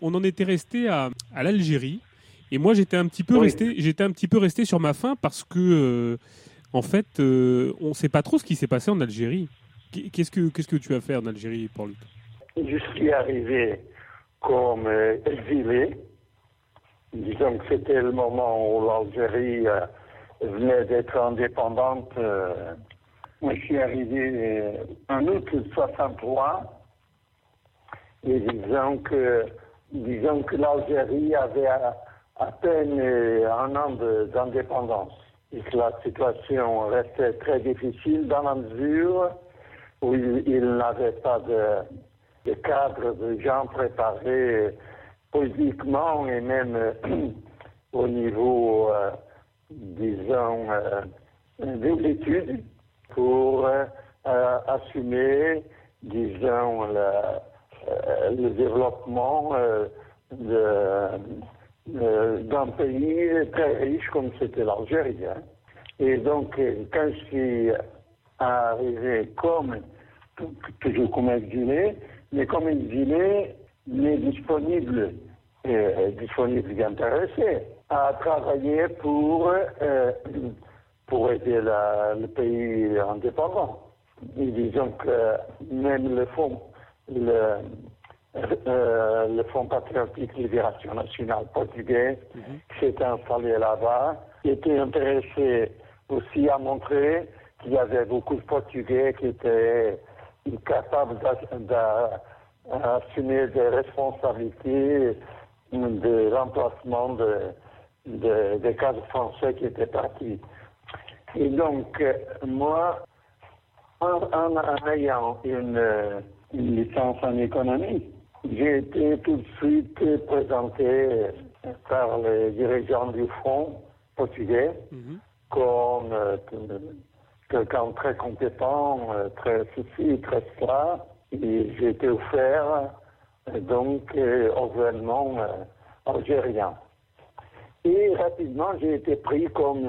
On en était resté à, à l'Algérie. Et moi, j'étais un petit peu resté, j'étais un petit peu resté sur ma faim parce que, euh, en fait, euh, on ne sait pas trop ce qui s'est passé en Algérie. Qu'est-ce que, qu'est-ce que tu as fait en Algérie, Paul? Je suis arrivé comme euh, exilé. Disons que c'était le moment où l'Algérie venait d'être indépendante. moi, je suis arrivé en août 63. Et disons que, disons que l'Algérie avait à peine un an d'indépendance. Et la situation restait très difficile dans la mesure où il, n'avait pas de, cadre de gens préparés politiquement et même au niveau, euh, disons, euh, des études pour euh, assumer, disons, le développement de euh, d'un pays très riche comme c'était l'Algérie. Hein. Et donc, euh, quand je suis arrivé comme, toujours comme exilé, mais comme exilé, mais disponible, euh, disponible et à travailler pour, euh, pour aider la, le pays indépendant. Et disons que même le fonds, le, euh, le Fonds patriotique Libération nationale portugais, mhm. qui s'était installé là-bas, était intéressé aussi à montrer qu'il y avait beaucoup de Portugais qui étaient capables d'assumer des responsabilités de remplacement de, des cadres français qui étaient partis. Et donc, moi, en, en ayant une licence en économie, j'ai été tout de suite présenté par les dirigeants du Front portugais mhm. comme euh, quelqu'un très compétent, euh, très souci, très. Et j'ai été offert euh, donc au gouvernement algérien. Et rapidement, j'ai été pris comme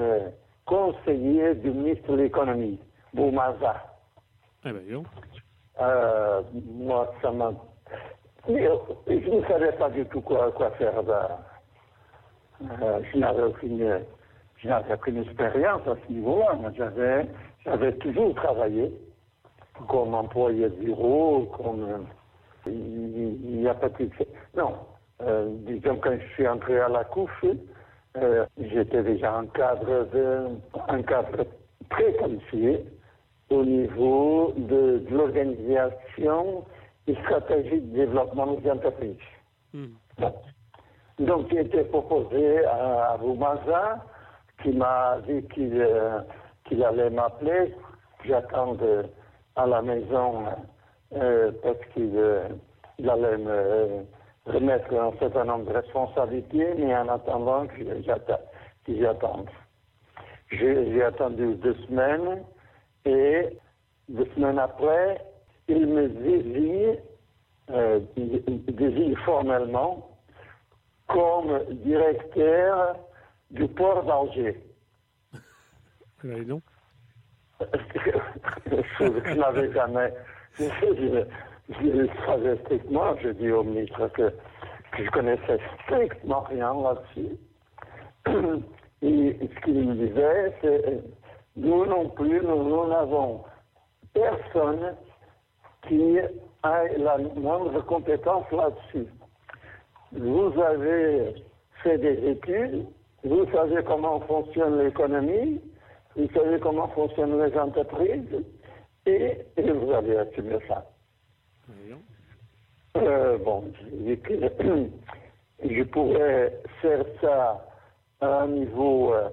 conseiller du ministre de l'économie, Boumaza. Eh ben, moi, ça m'a je ne savais pas du tout quoi, faire. Euh, je n'avais aucune, aucune expérience à ce niveau-là. J'avais, toujours travaillé comme employé de bureau, comme. Il n'y a pas de. Non. Euh, disons, quand je suis entré à la couche, euh, j'étais déjà un cadre, un cadre très qualifié au niveau de, de l'organisation stratégie de développement des entreprises. Hmm. Donc, il était proposé à, à qui m'a dit qu'il euh, allait m'appeler. J'attends à la maison euh, parce qu'il euh, allait me remettre un certain nombre de responsabilités, mais en attendant que j'attende. J'ai attendu deux semaines et deux semaines après, il me désigne, euh, désigne formellement comme directeur du port d'Alger. Allez donc. je n'avais jamais. Je, je, savais strictement, je dis au ministre que, que je connaissais strictement rien là-dessus. Et ce qu'il me disait, c'est nous non plus, nous n'avons personne qui a la moindre compétence là-dessus. Vous avez fait des études, vous savez comment fonctionne l'économie, vous savez comment fonctionnent les entreprises, et, vous avez assumé ça. Euh, bon, je, je pourrais faire ça à un niveau euh,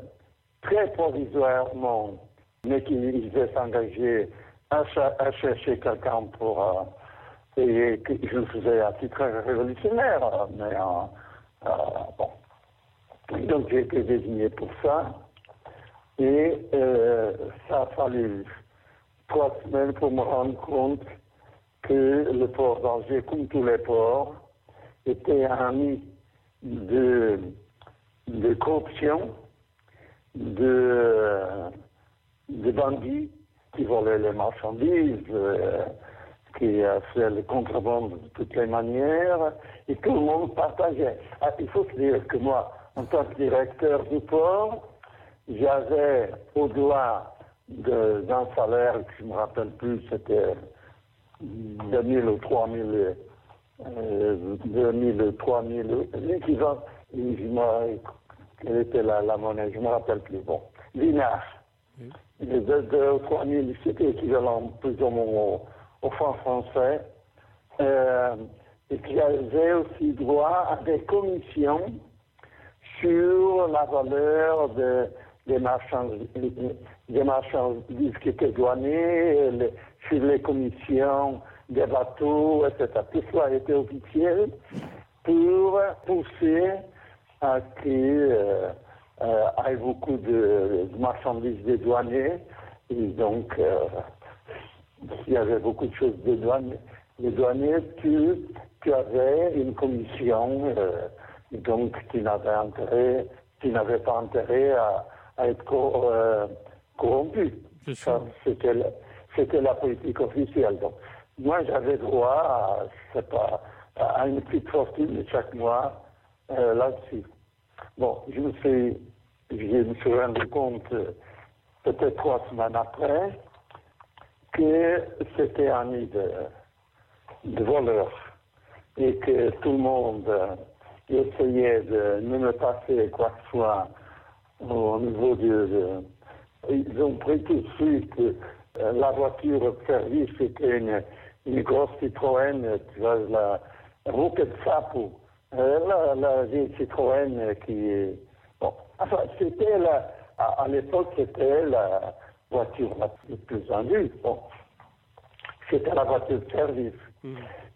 très provisoirement, mais qu'il devait s'engager à, chercher quelqu'un pour. Euh, et que je le faisais à titre révolutionnaire, mais euh, euh, bon. Donc j'ai été désigné pour ça. Et ça a fallu trois semaines pour me rendre compte que le port d'Alger, comme tous les ports, était un nid de, de corruption, de, bandits qui volaient les marchandises, euh, qui fait le contrebande de toutes les manières, et tout le monde partageait. Ah, il faut se dire que moi, en tant que directeur du port, j'avais au-delà d'un salaire je ne me rappelle plus, c'était 2000 ou 3000, euh, 2000 ou 3000, l'équivalent, quelle était la, la, monnaie, je ne me rappelle plus, bon, dinars. De 2 ou 3000, c'était équivalent plus ou moins au, franc français. Euh, et qui avait aussi droit à des commissions sur la valeur de, des, marchandises, des marchandises qui étaient douanées, sur les commissions des bateaux, etc. Tout cela été officiel pour pousser à qu'il euh, euh, ait beaucoup de, marchandises dédouanées. Et donc, euh, s'il y avait beaucoup de choses dédouanées, dédouanées tu, tu avais une commission donc qui n'avait intérêt, qui n'avait pas intérêt à, à être euh, corrompu. C'était c'était la politique officielle. Donc, moi, j'avais droit à, pas, à une petite fortune chaque mois euh, là-dessus. Bon, je me suis, je me suis rendu compte peut-être trois semaines après que c'était un nid de, de voleurs et que tout le monde euh, essayait de ne me passer quoi que ce soit au niveau de, ils ont pris tout de suite euh, la voiture de service, c'était une, une, grosse Citroën, tu vois, la Rocket Sapo. Euh, la, la vieille Citroën qui Bon, enfin, c'était la... À, à l'époque, c'était la voiture la plus vendue. Bon, c'était la voiture de service. Mmh.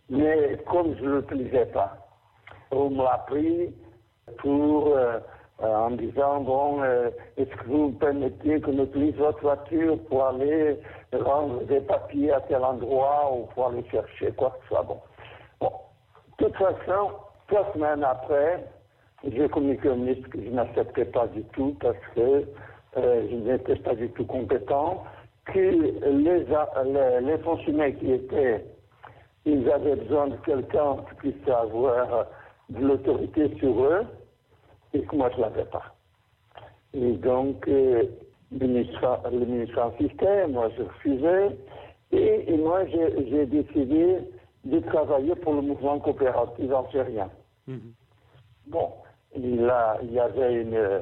Mais comme je ne l'utilisais pas, on me l'a pris pour, euh, euh, en disant, bon, euh, est-ce que vous me permettez qu'on utilise votre voiture pour aller rendre des papiers à tel endroit ou pour aller chercher quoi que ce soit? Bon. bon. De toute façon, trois semaines après, j'ai communiqué au ministre que je n'acceptais pas du tout parce que je n'étais pas du tout compétent, que les, fonctionnaires qui étaient ils avaient besoin de quelqu'un qui puisse avoir de l'autorité sur eux, et que moi je ne l'avais pas. Et donc, euh, le, ministre, le ministre insistait, moi je refusais, et, et moi j'ai décidé de travailler pour le mouvement coopératif algérien. -hmm. Bon, il, a, il, y avait une,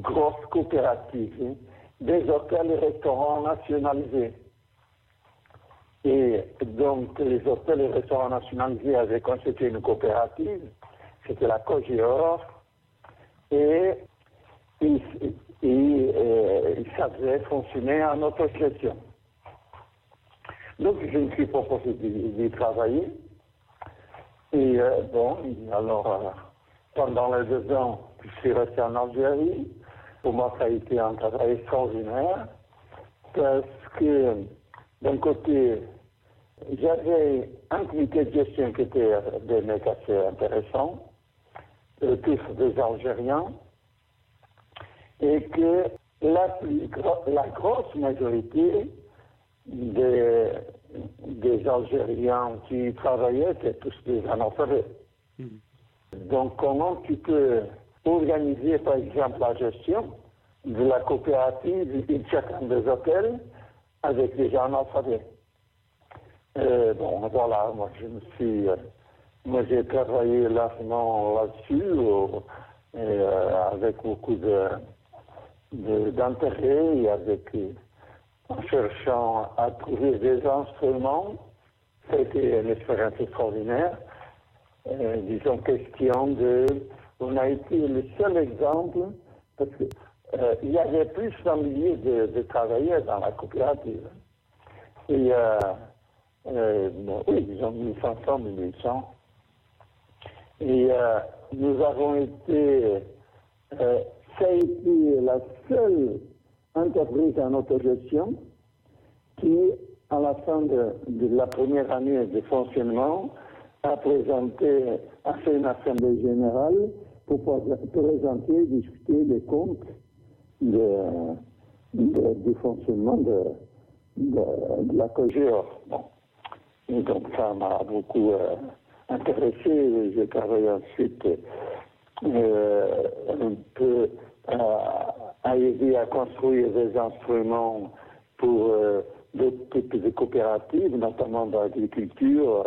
grosse coopérative, hein, des hôtels et restaurants nationalisés. Et donc, les hôtels et restaurants nationalisés avaient constitué une coopérative, c'était la COGEOR, et ils, euh, savaient fonctionner en autogestion. Donc, je me suis proposé d'y travailler. Et euh, bon, alors, euh, pendant les deux ans que je suis resté en Algérie, pour moi, ça a été un travail extraordinaire, parce que d'un côté, j'avais un comité de gestion qui était des mecs assez intéressants, euh, tous des Algériens, et que la, la grosse majorité des, des, Algériens qui travaillaient étaient tous des analphabètes. Mmh. Donc comment tu peux organiser par exemple la gestion de la coopérative de chacun des hôtels avec des gens analphabètes. Euh, bon, voilà, moi je me suis, euh, moi j'ai travaillé largement là-dessus, euh, avec beaucoup de, d'intérêt et avec, en cherchant à trouver des instruments. C'était une expérience extraordinaire. disons, question de, on a été le seul exemple, parce que euh, y avait plus d'un millier de, de, travailleurs dans la coopérative. Et, euh, euh, oui, disons 1500, 1800. Et euh, nous avons été, euh, ça a été la seule entreprise en autogestion qui, à la fin de, la première année de fonctionnement, a présenté, a fait une assemblée générale pour, pour présenter, discuter des comptes de, du fonctionnement de, la COGEOR. Donc ça m'a beaucoup intéressé. J'ai travaillé ensuite un peu à, aider à construire des instruments pour d'autres types de coopératives, notamment dans l'agriculture,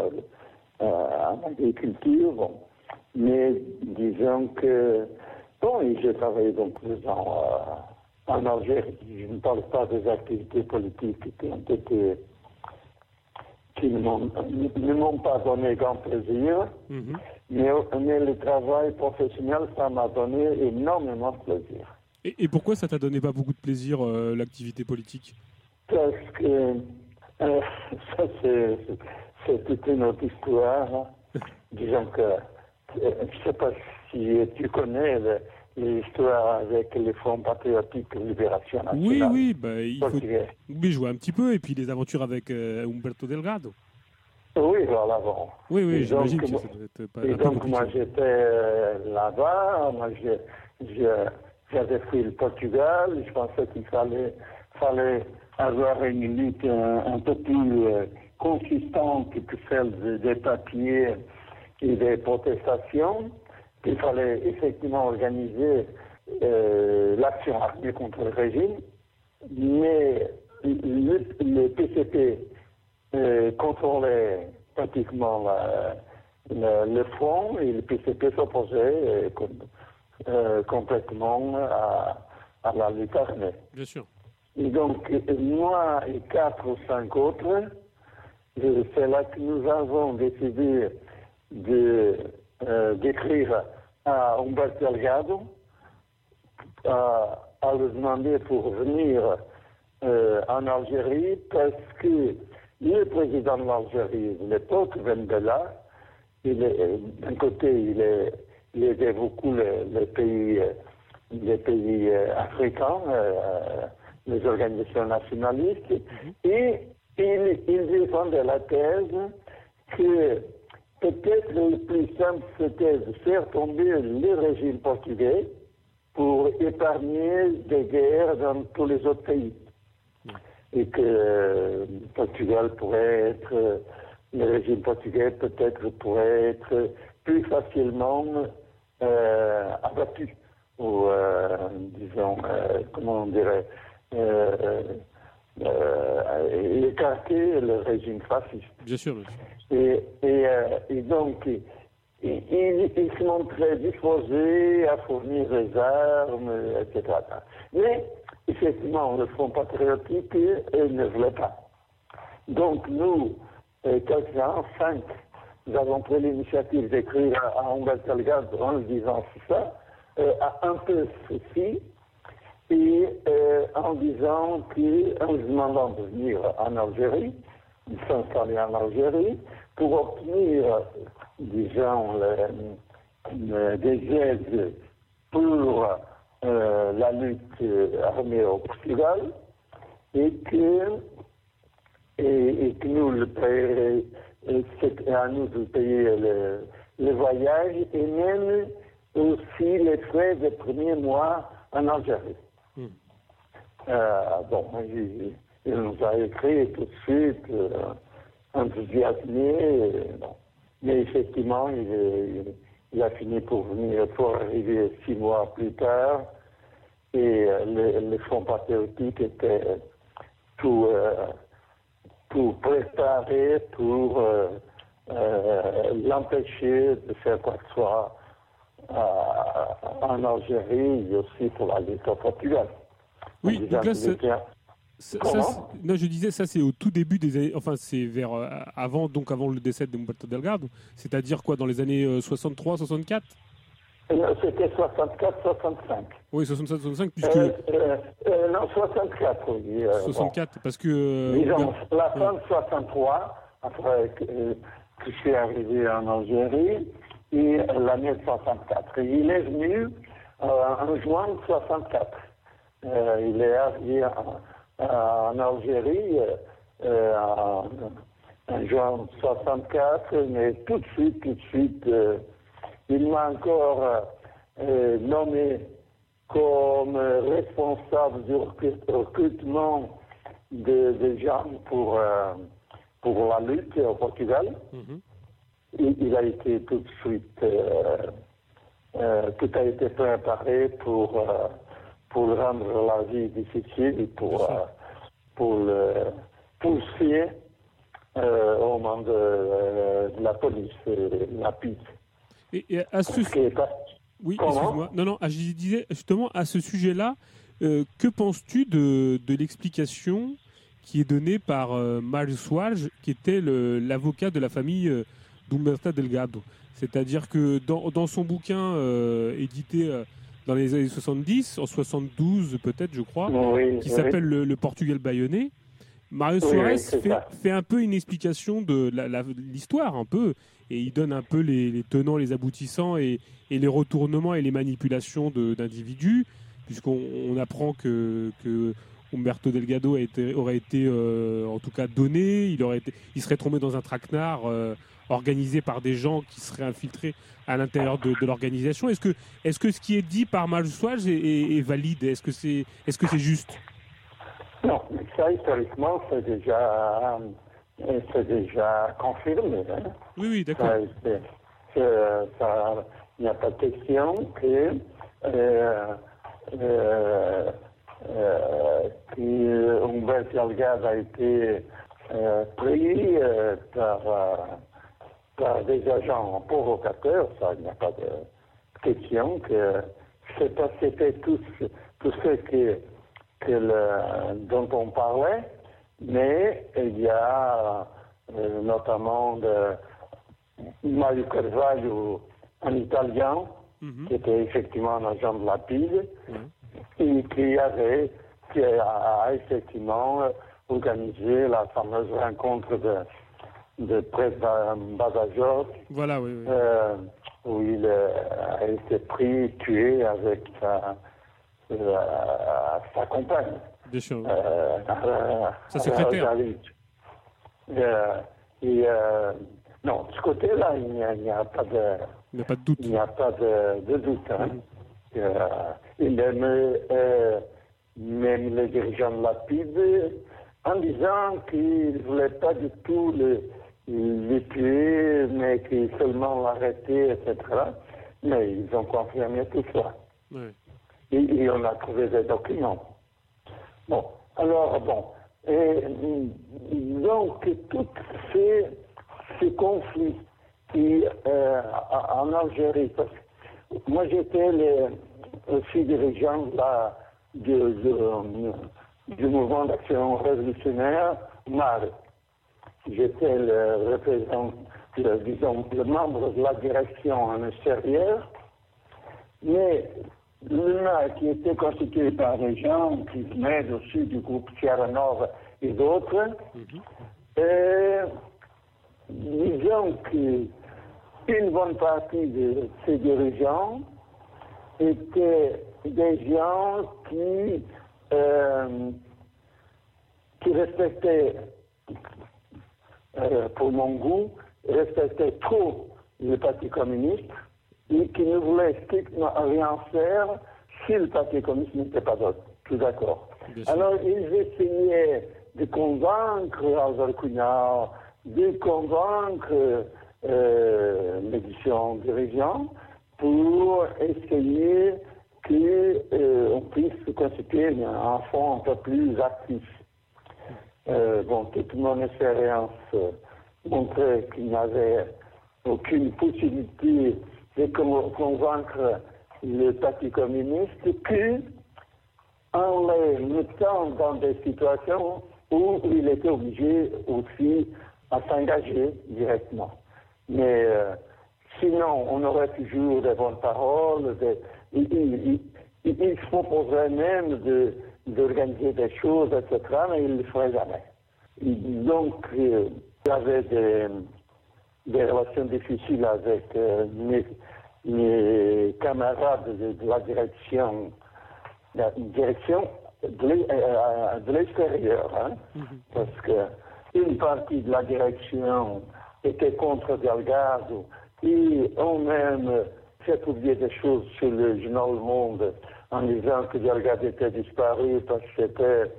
en agriculture. Bon. Mais disons que, bon, j'ai travaillé donc ans en Algérie. Je ne parle pas des activités politiques qui ont été qui ne m'ont pas donné grand plaisir, mhm. mais, le travail professionnel, ça m'a donné énormément de plaisir. Et, pourquoi ça t'a donné pas beaucoup de plaisir, euh, l'activité politique? Parce que euh, ça, c'est toute une autre histoire. Hein. Disons que, euh, je ne sais pas si tu connais l'histoire avec les Fonds patriotiques Libération nationale. Oui, oui, bah, il faut oui, jouer un petit peu, et puis les aventures avec euh, Umberto Delgado. Oui, voilà, bon. Oui, oui, j'imagine que ça doit être pas Et donc, moi, j'étais là-bas, moi, j'avais pris le Portugal, je pensais qu'il fallait, fallait avoir une lutte un, peu plus euh, consistante que celle des papiers et des protestations. Qu'il fallait effectivement organiser euh, l'action armée contre le régime, mais le, PCP euh, contrôlait pratiquement le front et le PCP s'opposait euh, complètement à, la lutte armée. Bien sûr. Et donc, moi et quatre ou cinq autres, c'est là que nous avons décidé de euh, d'écrire à Humberto Delgado, à, à, le demander pour venir euh, en Algérie parce que le président de l'Algérie de l'époque, Ben Bella, d'un côté, il, est, il aidait beaucoup les, pays, les pays euh, africains, les organisations nationalistes, mhm. et il, il défendait la thèse que Peut-être le plus simple, c'était de faire tomber le régime portugais pour épargner des guerres dans tous les autres pays. Et que le Portugal pourrait être, le régime portugais peut-être pourrait être plus facilement euh, abattu, ou euh, disons, euh, comment on dirait, écarter le régime fasciste. Bien sûr. Et, euh, et, donc, il, il, se montrait disposé à fournir des armes, etc. Mais, effectivement, le Front patriotique ne voulait pas. Donc, nous, euh, quelques-uns, cinq, nous avons pris l'initiative d'écrire à Humberto Delgado en lui disant ça, euh, à un peu ceci, et en disant qu'en demandant de venir en Algérie, de s'installer en Algérie, pour obtenir, disons, des aides pour euh, la lutte armée au Portugal et que, et, que nous le payer, c'est à nous de payer le, le, voyage et même aussi les frais des premiers mois en Algérie. Hmm. Euh, bon, il, nous a écrit tout de suite. Euh, enthousiasmé. Euh, Mais effectivement, il, a fini pour venir, pour arriver six mois plus tard. Et euh, le, Front patriotique était tout, euh, tout préparé pour l'empêcher de faire quoi que ce soit en Algérie et aussi pour la lutte au Portugal. Oui, donc là, ça, non, je disais ça, c'est au tout début des années, enfin c'est vers euh, avant, donc avant le décès de Humberto Delgado, c'est-à-dire quoi, dans les années 63, 64 euh, C'était 64, 65. Oui, 67, 65, puisque. Euh, non, 64, oui. 64, parce que. Disons, la fin de 63, après que, je suis arrivé en Algérie, et l'année 64. Et il est venu en juin 64. il est arrivé en en Algérie euh, en, juin 64, mais tout de suite, tout de suite, euh, il m'a encore euh, nommé comme responsable du recrutement des gens pour, pour la lutte au Portugal. Mhm. Il, il a été tout de suite, euh, euh, tout a été préparé pour, euh, pour rendre la vie difficile, pour, euh, pour le pousser euh, au monde de, de la police, euh, la PIC. Et, et à ce, pas- Oui, excuse-moi. Non, non, ah, je disais justement à ce sujet-là, euh, que penses-tu de, de l'explication qui est donnée par euh, Soares, qui était l'avocat de la famille euh, d'Humberto Delgado? C'est-à-dire que dans, dans son bouquin euh, édité euh, dans les années 70, en 72 peut-être, je crois, Oui, qui oui. s'appelle le, le Portugal bâillonné. Mario Oui, Soares oui, c'est fait, un peu une explication de l'histoire, un peu, et il donne un peu les, les tenants, les aboutissants et, et les retournements et les manipulations d'individus, puisqu'on on apprend que, que Umberto Delgado a été, aurait été, euh, en tout cas, donné, il, aurait été, il serait tombé dans un traquenard euh, organisé par des gens qui seraient infiltrés à l'intérieur de, de l'organisation. Est-ce que, est -ce que ce qui est dit par Mario Soares est, est- est valide? Est-ce que c'est est -ce c'est juste? Non, mais ça, historiquement, c'est déjà, euh, c'est déjà confirmé. hein. Oui, oui, d'accord. Il n'y a pas de question que, euh, euh, euh, que Humberto a été euh, pris par, par des agents provocateurs. Ça, il n'y a pas de question que c'est pas- c'était tout, tout ce que, que le- dont on parlait, mais il y a euh, notamment de, Mario Carvalho, un Italien, Mhm. qui était effectivement un agent de la PID, Mhm. et qui avait, qui a, a effectivement organisé la fameuse rencontre de, de de Badajoz, Voilà, oui, oui. euh, où il euh, a été pris, tué avec sa, euh, sa compagne. Bien sûr. Euh, Sa secrétaire. Euh, et, non, de ce côté-là, il n'y a, pas de, Il n'y a pas de doute. il n'y a pas de, de doute. Hein. Euh, il euh, même les dirigeants de la PIB en disant qu'il ne voulait pas du tout le, les tuer, mais seulement l'arrêter, etc. Mais ils ont confirmé tout ça. Ouais. Et, on a trouvé des documents. Bon, alors, bon. Et, mm, donc, tous ces, ces conflits qui, euh, en Algérie, parce que moi j'étais le, aussi dirigeant de de- du mouvement d'action révolutionnaire MAR. J'étais le représentant, disons, le membre de la direction en extérieur. Mais l'UNA, qui était constitué par des gens qui venaient aussi du groupe Sierra Nova et d'autres, et disons qu'une bonne partie de ces dirigeants étaient des gens qui, euh, qui respectaient, euh, pour mon goût, respectaient trop le Parti communiste qui ne voulaient strictement rien faire si le Parti communiste n'était pas tout d'accord. Alors ils essayaient de convaincre Cunard, de convaincre euh, les différents dirigeants pour essayer qu'on puisse constituer un fonds un peu plus actif. Euh, bon, toute mon expérience euh, montrait qu'il n'y avait aucune possibilité con- convaincre le Parti communiste que en les mettant dans des situations où il était obligé aussi à s'engager directement. Mais euh, sinon, on aurait toujours des bonnes paroles, des- il, se même de- d'organiser des choses, etc., mais il ne le ferait jamais. Donc, euh, il y avait des, des relations difficiles avec euh, mes, mes camarades de, de la direction la direction de l'e- euh, de l'extérieur, hein, parce que une partie de la direction était contre Delgado et ont même fait oublier des choses sur le journal Le Monde en disant que Delgado était disparu parce que c'était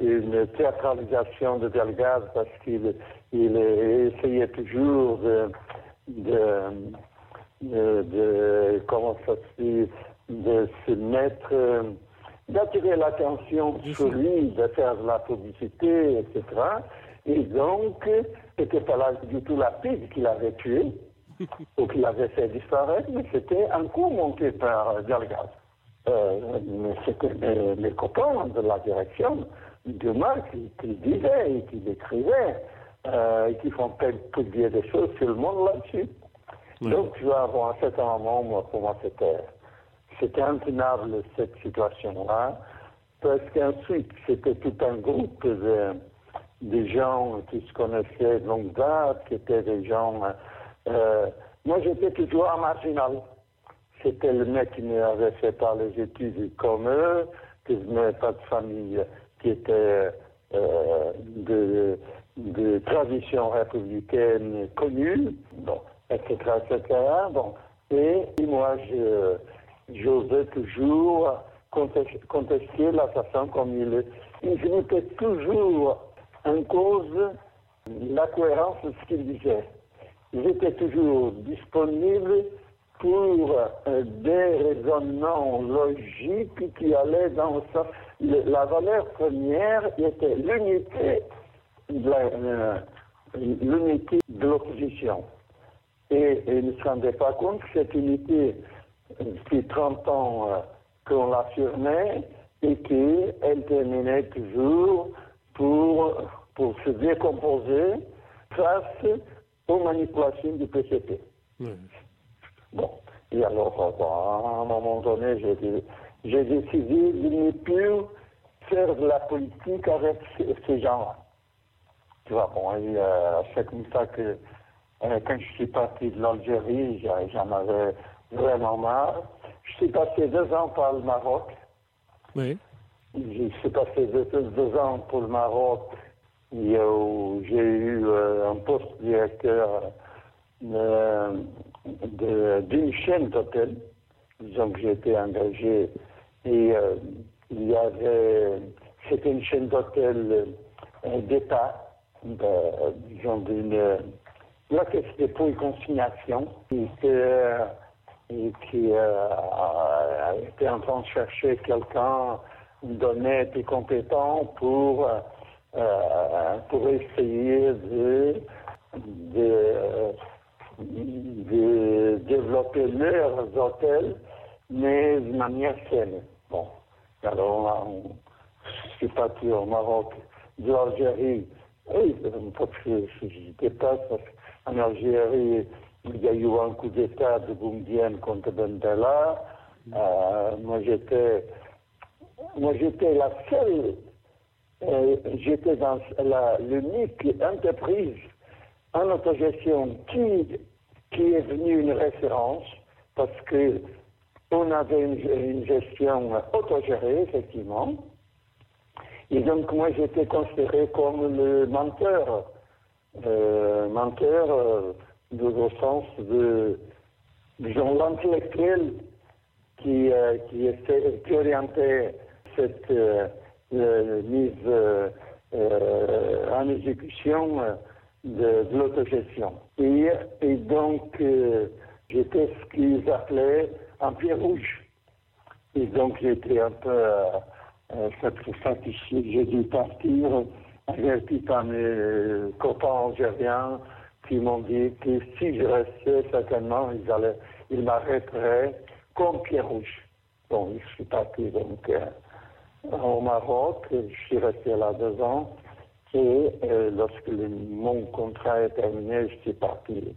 une théâtralisation de Delgado parce qu'il il essayait toujours de, de, de, comment ça se dit, de se mettre, d'attirer l'attention sur lui, de faire de la publicité, etc. Et donc, c'était pas là du tout la pige qu'il avait tué ou qu'il avait fait disparaître, mais c'était un coup monté par Delgado. Euh, mais c'était les, copains de la direction du mal qui, qui disaient et qui écrivaient euh, et qui font publier des choses sur le monde là-dessus. Donc, tu vois, bon, à cet moment, pour moi, c'était, c'était intenable cette situation-là, parce qu'ensuite, c'était tout un groupe de, de gens qui se connaissaient de longue date, qui étaient des gens. Euh, moi, j'étais toujours un marginal. C'était le mec qui n'avait fait pas les études comme eux, qui venait pas de famille qui était euh, de, de tradition républicaine connue. Etc., etc. Bon. Et, moi, je, j'osais toujours contester, la façon comme il est. Je mettais toujours en cause la cohérence de ce qu'il disait. J'étais toujours disponible pour euh, des raisonnements logiques qui allaient dans le sens. La valeur première était l'unité l'unité de l'opposition et, il ne se rendait pas compte que cette unité, depuis 30 ans euh, qu'on l'affirmait, et qu'elle terminait toujours pour, pour se décomposer face aux manipulations du PCP. Bon, et alors, à un moment donné, j'ai décidé de ne plus faire de la politique avec ces gens-là. Tu vois, bon, c'est comme ça que euh, quand je suis parti de l'Algérie, j'en avais vraiment marre. Je suis passé deux ans par le Maroc. Oui. Je suis passé deux, ans pour le Maroc où j'ai eu euh, un poste directeur euh, d'une chaîne d'hôtels. Disons que j'ai été engagé et il y avait, c'était une chaîne d'hôtels d'État, disons d'une la caisse dépôt et consignation, qui, euh, qui euh, était en train de chercher quelqu'un d'honnête et compétent pour, euh, pour essayer de, de, de, développer leurs hôtels, mais de manière saine. Bon, alors je suis parti au Maroc, de l'Algérie. Oui, pas parce que en Algérie, il y a eu un coup d'État de Boumdien contre Bendela. Euh, moi, j'étais, moi, j'étais la seule, euh, j'étais dans l'unique entreprise en autogestion qui, qui est venue une référence parce que on avait une, une gestion autogérée, effectivement. Et donc, moi, j'étais considéré comme le menteur euh, menteur euh, au sens de, l'intellectuel qui, euh, qui, essaie, qui orientait cette mise en exécution de, de l'autogestion. Et, et, donc, j'étais ce qu'ils appelaient un pied rouge. Et donc, j'étais un peu satisfait. J'ai dû partir averti par mes copains algériens qui m'ont dit que si je restais, certainement, ils, allaient, ils m'arrêteraient comme Pierre Rouge. Bon, je suis parti donc euh, au Maroc, je suis resté là deux ans, et euh, lorsque mon contrat est terminé, je suis parti.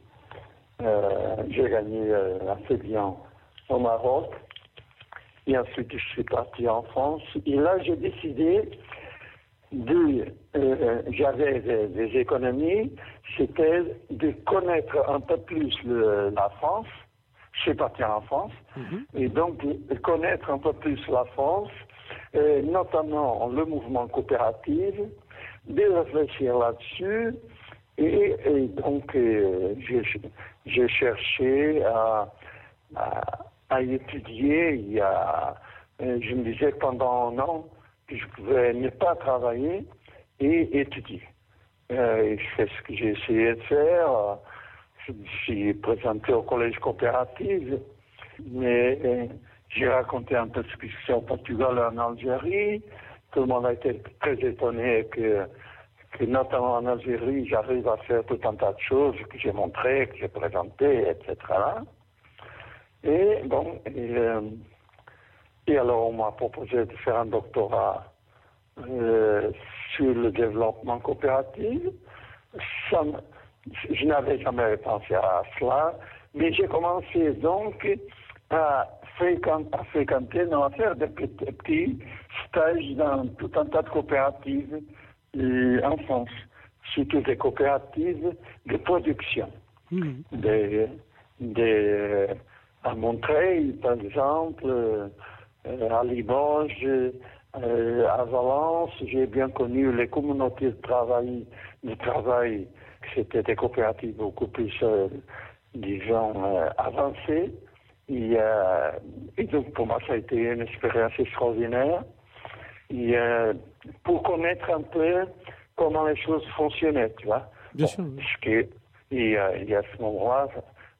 Euh, j'ai gagné assez bien au Maroc, et ensuite je suis parti en France, et là j'ai décidé de, euh, j'avais des, économies, c'était de connaître un peu plus la France. Je suis parti en France, mhm. et donc de connaître un peu plus la France, euh, notamment le mouvement coopératif, de réfléchir là-dessus, et, donc euh, j'ai cherché à, à, étudier. Il y a, je me disais pendant un an, que je pouvais ne pas travailler et étudier. Euh, c'est ce que j'ai essayé de faire. Je me suis présenté au collège coopératif, mais euh, j'ai raconté un peu ce qui se fait au Portugal et en Algérie. Tout le monde a été très étonné que, que notamment en Algérie, j'arrive à faire tout un tas de choses que j'ai montrées, que j'ai présentées, etc. Et bon, et, euh, et alors on m'a proposé de faire un doctorat euh, sur le développement coopératif. Ça, je n'avais jamais pensé à cela, mais j'ai commencé donc à fréquenter, à, fréquenter, non, à faire des petits, stages dans tout un tas de coopératives euh, en France, surtout des coopératives de production, mmh. des, des, à Montreuil, par exemple, euh, à Limoges, euh, à Valence, j'ai bien connu les communautés de travail, de travail c'était des coopératives beaucoup plus, euh, disons, euh, avancées. Et, et, donc, pour moi, ça a été une expérience extraordinaire. Et, pour connaître un peu comment les choses fonctionnaient, tu vois. Bien sûr. et, et, à ce moment-là,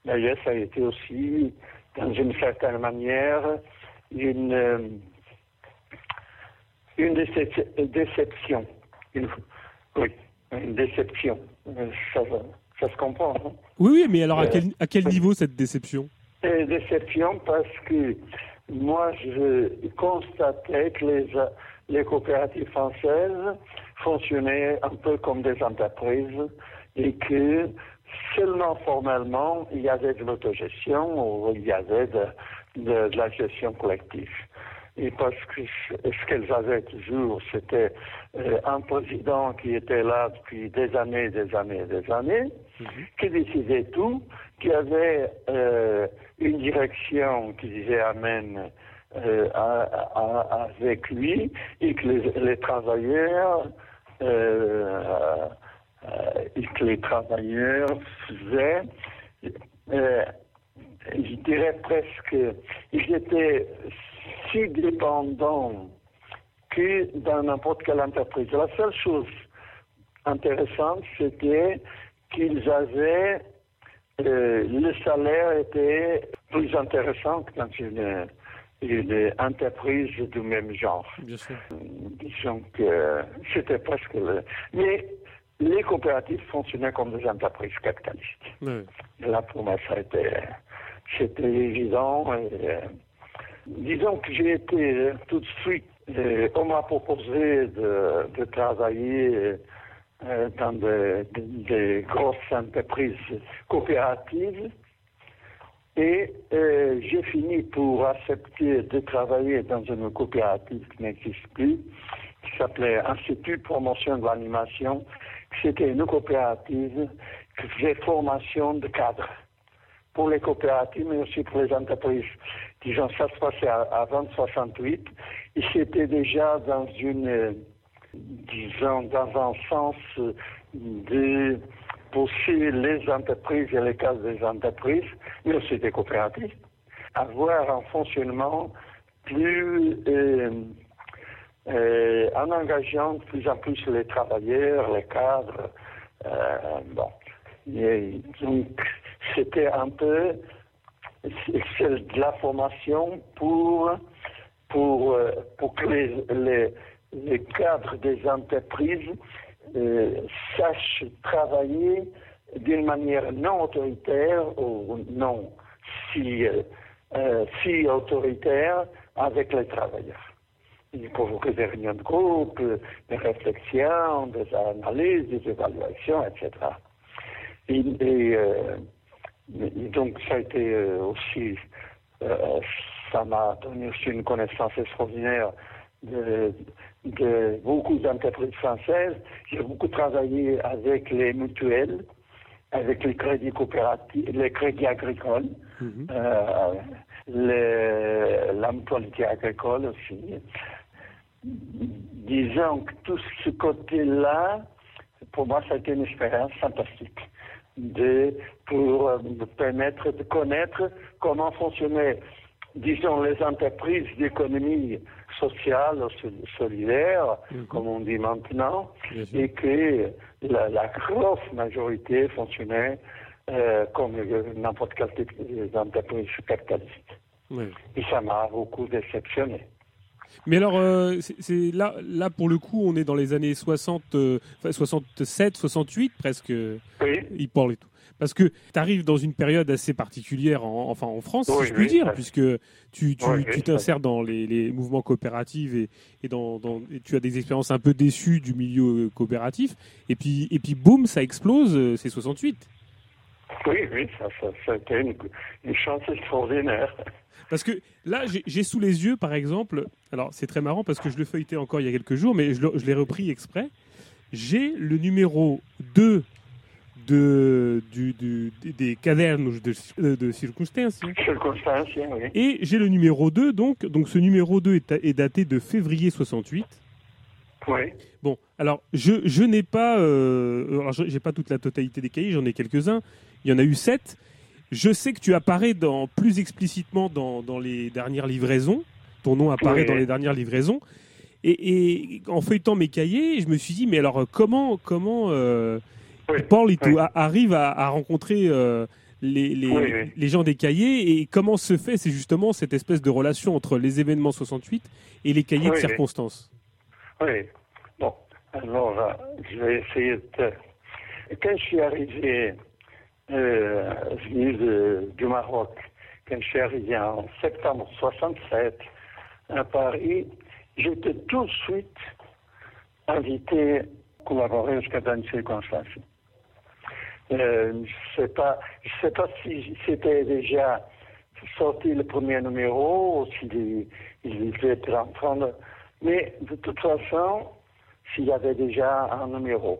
d'ailleurs, ça a été aussi, dans une certaine manière, une une déception. Une, oui, une déception. Ça, ça se comprend. Hein? Oui, oui, mais alors à quel, à quel niveau cette déception? Une déception parce que moi, je constatais que les, les coopératives françaises fonctionnaient un peu comme des entreprises et que seulement formellement, il y avait de l'autogestion ou il y avait de, de, de la gestion collective et parce que ce qu'elles avaient toujours, c'était euh, un président qui était là depuis des années, des années, des années, mhm. qui décidait tout, qui avait euh, une direction qui disait Amen euh, avec lui, et que les, les travailleurs et que les travailleurs faisaient je dirais presque, ils étaient si dépendants que dans n'importe quelle entreprise. La seule chose intéressante, c'était qu'ils avaient, euh, le salaire était plus intéressant que dans une, une entreprise du même genre. Bien sûr. Disons que c'était presque le... Mais les coopératives fonctionnaient comme des entreprises capitalistes. Oui. Là, pour moi, ça a été c'était évident. Euh, disons que j'ai été euh, tout de suite, euh, on m'a proposé de, travailler dans des, grosses entreprises coopératives. Et j'ai fini pour accepter de travailler dans une coopérative qui n'existe plus, qui s'appelait Institut de promotion de l'animation. C'était une coopérative qui faisait formation de cadres pour les coopératives, mais aussi pour les entreprises. Disons, ça se passait avant 68, et c'était déjà dans une, disons, dans un sens de pousser les entreprises et les cases des entreprises, mais aussi des coopératives, avoir un fonctionnement plus, euh, euh, en engageant de plus en plus les travailleurs, les cadres, euh, bon. Donc, c'était un peu de la formation pour, pour, euh, pour que les, les, cadres des entreprises sachent travailler d'une manière non autoritaire ou non si, si autoritaire avec les travailleurs. Il provoquer des réunions de groupe, des réflexions, des analyses, des évaluations, etc. et donc ça a été euh, aussi, euh, ça m'a donné aussi une connaissance extraordinaire de, beaucoup d'entreprises françaises. J'ai beaucoup travaillé avec les mutuelles, avec les crédits coopératifs, les crédits agricoles, euh, la mutualité agricole aussi. Disons que tout ce côté-là, pour moi, ça a été une expérience fantastique de, pour euh, me permettre de connaître comment fonctionnait disons, les entreprises d'économie sociale, solidaire, mhm. comme on dit maintenant, et que la, la, grosse majorité fonctionnait euh, comme n'importe quelle entreprise capitaliste. Et ça m'a beaucoup déceptionné. Mais alors, euh, c'est là, là pour le coup, on est dans les années 60, 67, 68 presque. Oui. Il parle et tout. Parce que tu arrives dans une période assez particulière, en, enfin en France, si je puis dire, puisque tu t'insères dans les, mouvements coopératifs et, et, dans, tu as des expériences un peu déçues du milieu coopératif. Et puis, et puis boum, ça explose, euh, c'est 68. Oui, oui, ça, ça, a été une, une chance extraordinaire. Parce que là, j'ai sous les yeux, par exemple, alors c'est très marrant parce que je le feuilletais encore il y a quelques jours, mais je l'ai repris exprès. J'ai le numéro 2 de, du, des cadernes de, de circonstances. oui. Et j'ai le numéro 2, donc, donc ce numéro 2 est, est daté de février 68. Oui. Bon, alors je, je n'ai pas, euh, alors j'ai pas toute la totalité des cahiers, j'en ai quelques-uns. Il y en a eu 7. Je sais que tu apparais dans, plus explicitement dans, dans les dernières livraisons. Ton nom apparaît dans les dernières livraisons. Et, en feuilletant mes cahiers, je me suis dit, mais alors comment, comment euh, Paul arrive à, rencontrer euh, les, les, les, gens des cahiers et comment se fait c'est justement cette espèce de relation entre les événements 68 et les cahiers de circonstances Oui. Bon, alors euh, je vais essayer de... Quand je suis arrivé euh, venu du Maroc, quand je suis arrivé en septembre 67 à Paris, j'étais tout de suite invité à collaborer jusqu'à dans une circonstance. Euh, je ne sais pas, sais si c'était déjà sorti le premier numéro ou s'il il était en train de... Mais de toute façon, s'il y avait déjà un numéro.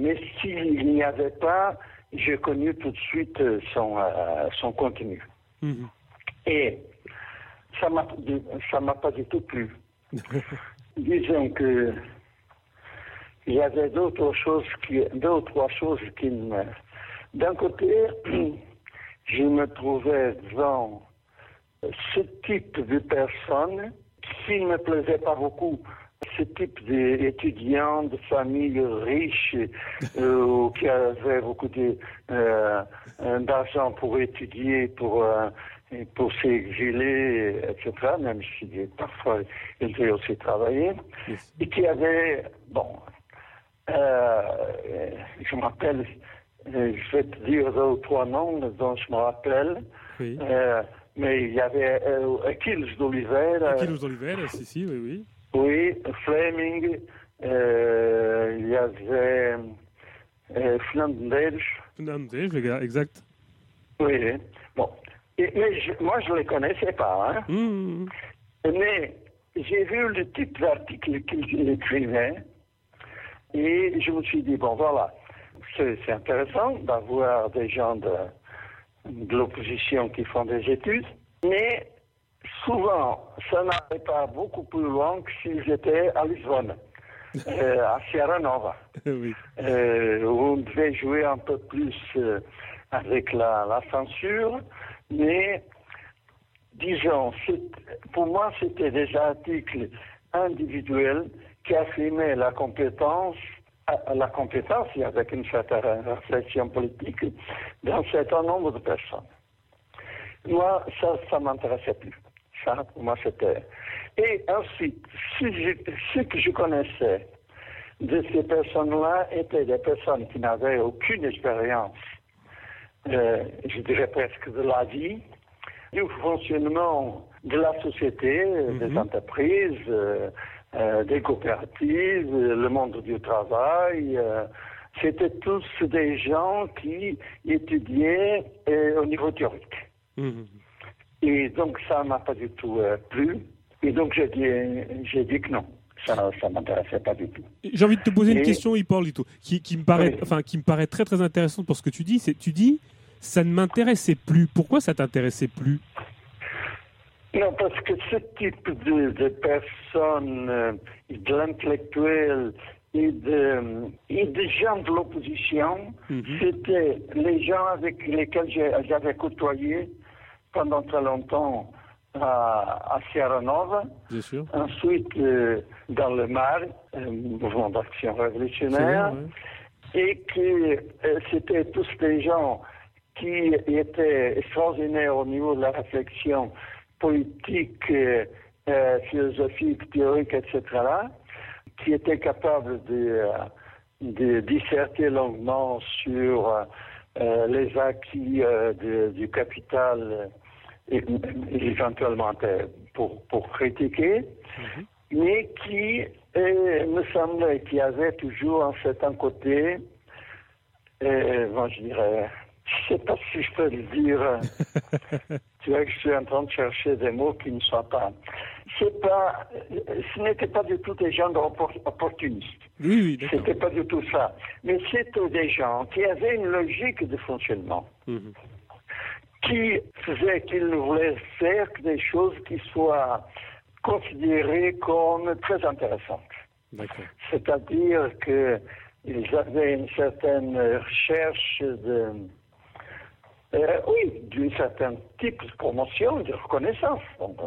Mais s'il n'y avait pas, j'ai connu tout de suite euh, son, euh, son contenu. Mhm. Et ça m'a ça m'a pas du tout plu. Disons que il y avait d'autres choses qui deux ou trois choses qui me d'un côté je me trouvais devant ce type de personne qui ne me plaisait pas beaucoup ce type d'étudiants de familles riches euh, qui avaient beaucoup euh, d'argent pour étudier, pour, euh, pour s'exiler, etc., même si parfois ils devaient aussi travailler, et qui avaient, bon, je m'appelle, je vais te dire deux ou trois noms dont je me rappelle. mais il y avait Achilles d'Oliveira. Achilles d'Oliveira, si, si, oui, oui. Oui, Fleming, euh, il y avait euh, Fernandes. Fernandes, exact. Oui, bon. mais moi, je ne les connaissais pas. Hein. Mmh. Mais j'ai vu le type d'article qu'il écrivait et je me suis dit, bon, voilà, c'est intéressant d'avoir des gens de, de l'opposition qui font des études, mais souvent, ça n'allait pas beaucoup plus loin que s'ils étaient à Lisbonne, euh, à Sierra Nova, euh, où on devait jouer un peu plus euh, avec la, censure, mais disons, pour moi, c'était des articles individuels qui affirmaient la compétence la compétence avec une certaine réflexion politique d'un certain nombre de personnes. Moi, ça, ça m'intéressait plus pour moi, c'était. Et ensuite, ce que je connaissais de ces personnes-là étaient des personnes qui n'avaient aucune expérience, euh, je dirais presque de la vie, du fonctionnement de la société, des mhm. entreprises, euh, euh, des coopératives, le monde du travail. C'était tous des gens qui étudiaient au niveau théorique. Mhm. Et donc ça m'a pas du tout euh, plu. Et donc j'ai dit, j'ai dit que non. Ça ne m'intéressait pas du tout. J'ai envie de te poser une question, Hippolyto, qui, qui, me paraît, enfin, qui me paraît très très intéressante pour ce que tu dis. C'est, tu dis, ça ne m'intéressait plus. Pourquoi ça t'intéressait plus? Non, parce que ce type de, de personnes, euh, de l'intellectuel et de, et de gens de l'opposition, mhm. c'était les gens avec lesquels j'avais côtoyé pendant très longtemps à, Sierra Nova. Bien sûr. Ensuite, dans le Mar, un mouvement d'action révolutionnaire. Et que c'était tous des gens qui étaient extraordinaires au niveau de la réflexion politique, philosophique, théorique, etc., qui étaient capables de de disserter longuement sur euh, les acquis euh, du capital et, éventuellement pour, pour critiquer, mhm. mais qui me semblait qu'il y avait toujours un certain côté, bon, je dirais, je ne sais pas si je peux le dire. tu vois que je suis en train de chercher des mots qui ne soient pas. Pas, ce n'était pas du tout des gens opportunistes. Oui, oui, C'était pas du tout ça. Mais c'était des gens qui avaient une logique de fonctionnement. Mhm. Qui faisaient qu'ils ne voulaient faire des choses qui soient considérées comme très intéressantes. C'est-à-dire qu'ils avaient une certaine recherche de euh, oui, d'un certain type de promotion, de reconnaissance.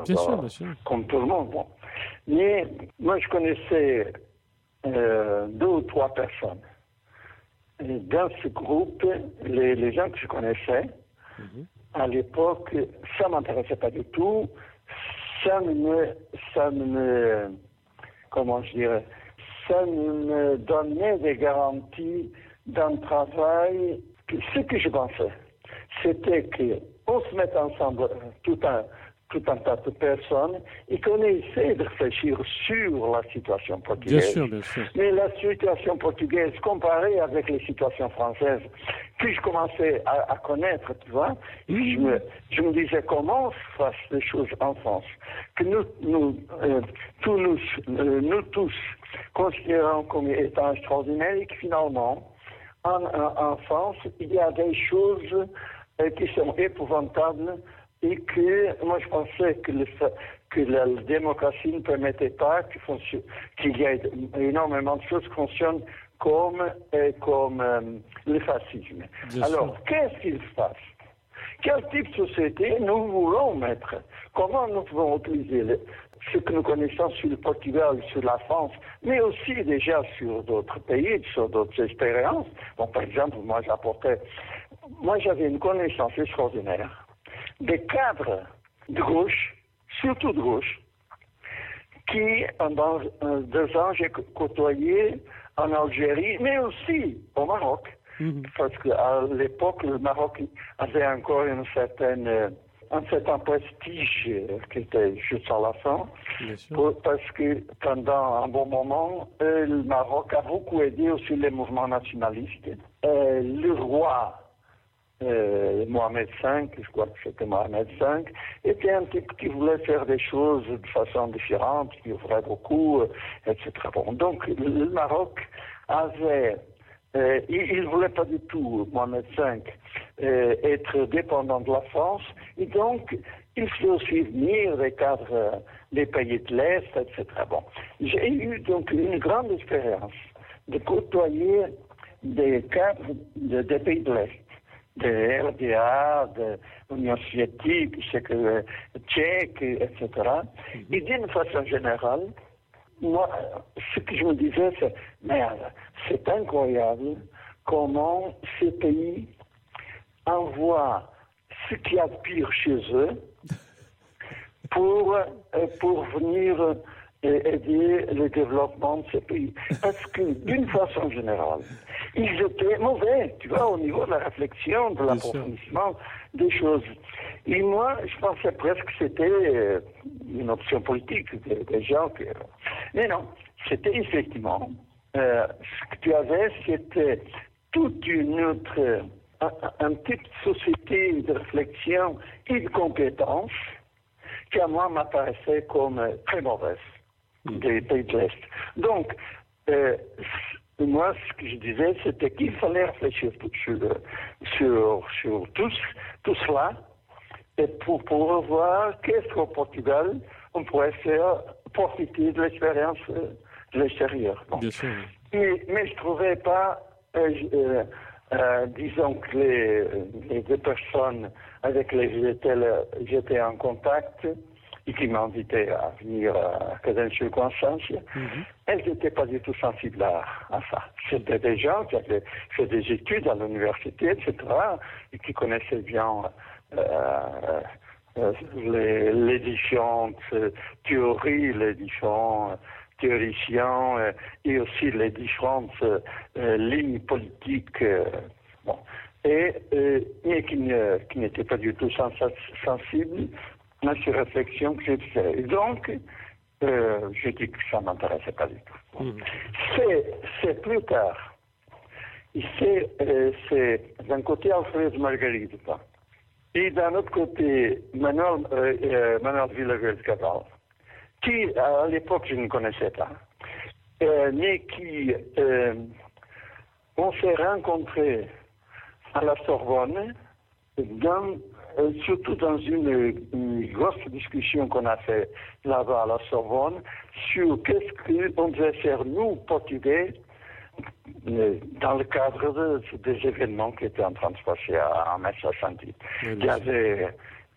bien sûr, bien sûr. Comme tout le monde. Mais moi, je connaissais euh, deux ou trois personnes. Et dans ce groupe, les, gens que je connaissais, mhm. À l'époque, ça ne m'intéressait pas du tout. Ça me, ça me, comment je dirais, ça me donnait des garanties d'un travail, ce que je pensais c'était qu'on se mette ensemble euh, tout un, tout un tas de personnes et qu'on essaie de réfléchir sur la situation portugaise. Bien sûr, bien sûr. Mais la situation portugaise comparée avec les situations françaises, puis je commençais à, connaître, tu vois, je, me, je me disais comment se fassent les choses en France, que nous, nous, euh, tous, nous, euh, nous tous considérons comme étant extraordinaire et que finalement, en, en France, il y a des choses euh, qui sont épouvantables et que moi je pensais que, le, que la, démocratie ne permettait pas qu'il y ait énormément de choses qui fonctionnent comme, euh, comme euh, le fascisme. Alors, qu'est-ce qu'il se passe? Quel type de société nous voulons mettre? Comment nous pouvons utiliser ce que nous connaissons sur le Portugal, sur la France, mais aussi déjà sur d'autres pays, sur d'autres expériences? Bon, par exemple, moi j'apportais moi j'avais une connaissance extraordinaire des cadres de gauche, surtout de gauche, qui pendant deux ans j'ai côtoyé en Algérie, mais aussi au Maroc, mhm. parce qu'à l'époque le Maroc avait encore une certaine un certain prestige qui était juste à la fin, parce que pendant un bon moment, euh, le Maroc a beaucoup aidé aussi les mouvements nationalistes. Euh, le roi euh, Mohamed V, je crois que c'était Mohamed V, était un type qui voulait faire des choses de façon différente, qui ouvrait beaucoup, euh, etc. donc le Maroc avait, euh, il ne voulait pas du tout, Mohamed V, être dépendant de la France, et donc il faisait aussi venir des cadres des pays de l'Est, etc. Bon, j'ai eu donc une grande expérience de côtoyer des cadres des pays de l'Est de RDA, de l'Union soviétique, tchèque, etc. Mhm. Et d'une façon générale, moi, ce que je me disais, c'est, merde, c'est incroyable comment ces pays envoient ce qu'il y a de pire chez eux pour, euh, pour venir aider le développement de ces pays. Parce que, d'une façon générale, ils étaient mauvais, tu vois, au niveau de la réflexion, de l'approfondissement des choses. Et moi, je pensais presque que c'était euh, une option politique, des, gens que... Mais non, c'était effectivement, euh, ce que tu avais, c'était toute une autre, un, un type de société de réflexion et de compétence qui à moi m'apparaissait comme très mauvaise des pays de l'Est. Donc, euh, moi, ce que je disais, c'était qu'il fallait réfléchir sur, sur, sur tout, tout cela et pour, pour voir qu'est-ce qu'au Portugal on pourrait faire profiter de l'expérience euh, de l'extérieur. Mais, mais je ne trouvais pas, euh, disons que les, les, deux personnes avec lesquelles j'étais en contact, et qui m'invitaient à venir à Cadence Constance, mhm. elles n'étaient pas du tout sensibles à, ça. C'était des gens qui avaient fait des études à l'université, etc., et qui connaissaient bien euh, euh, les, les, différentes théories, les différents théoriciens euh, et aussi les différentes lignes politiques. bon et, mais qui, n'étaient pas du tout sensibles à ces réflexions que j'ai faites. Donc, euh, j'ai dit que ça ne m'intéressait pas du tout. Mhm. C'est plus tard. C'est euh, d'un côté Alfred Marguerite, et d'un autre côté Manuel, euh, euh Manuel cabral qui à l'époque je ne connaissais pas, euh, mais qui on s'est rencontrés à la Sorbonne, euh, surtout dans une, grosse discussion qu'on a fait là-bas à la Sorbonne sur qu'est-ce qu'on devait faire nous, Portugais, euh, dans le cadre des événements qui étaient en train de se passer à, en mai Il y avait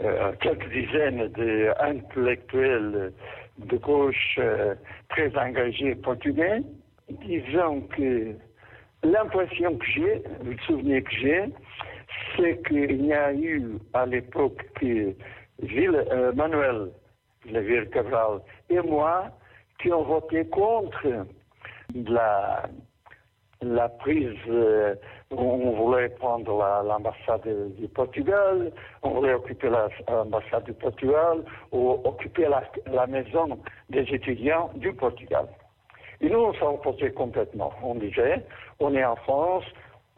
euh, quelques dizaines d'intellectuels de gauche très engagés portugais, disant que L'impression que j'ai, le souvenir que j'ai, c'est qu'il y a eu à l'époque que Gilles, euh, Manuel Levir Cabral et moi qui ont voté contre la, prise, euh, on voulait prendre l'ambassade du Portugal, on voulait occuper l'ambassade du Portugal ou occuper la, la maison des étudiants du Portugal. Et nous, on s'en opposait complètement. On disait, on est en France,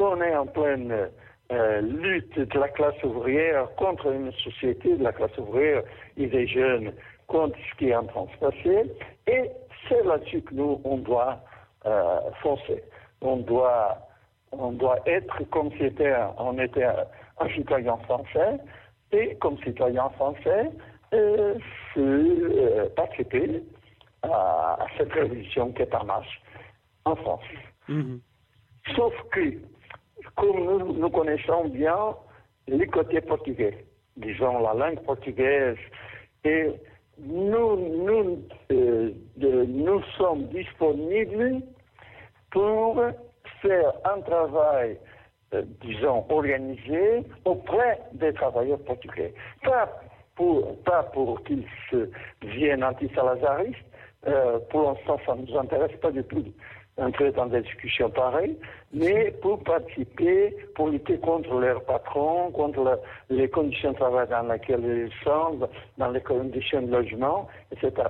on est en pleine euh, lutte de la classe ouvrière contre une société de la classe ouvrière et des jeunes contre ce qui est en train de se passer. Et c'est là-dessus que nous, on doit euh, foncer. On doit, on doit être comme si on était un citoyen français et comme citoyen français, euh, euh participer à, cette révolution qui est en marche en France. Mhm. Sauf que, comme nous, connaissons bien les côtés portugais, disons la langue portugaise, et nous, euh, nous sommes disponibles pour faire un travail, euh, disons, organisé auprès des travailleurs portugais. Pas pour, qu'ils se viennent anti-salazaristes, euh, pour l'instant, ça ne nous intéresse pas du tout d'entrer dans des discussions pareilles, mais pour participer, pour lutter contre leurs patrons, contre les conditions de travail dans lesquelles ils sont, dans les conditions de logement, etc.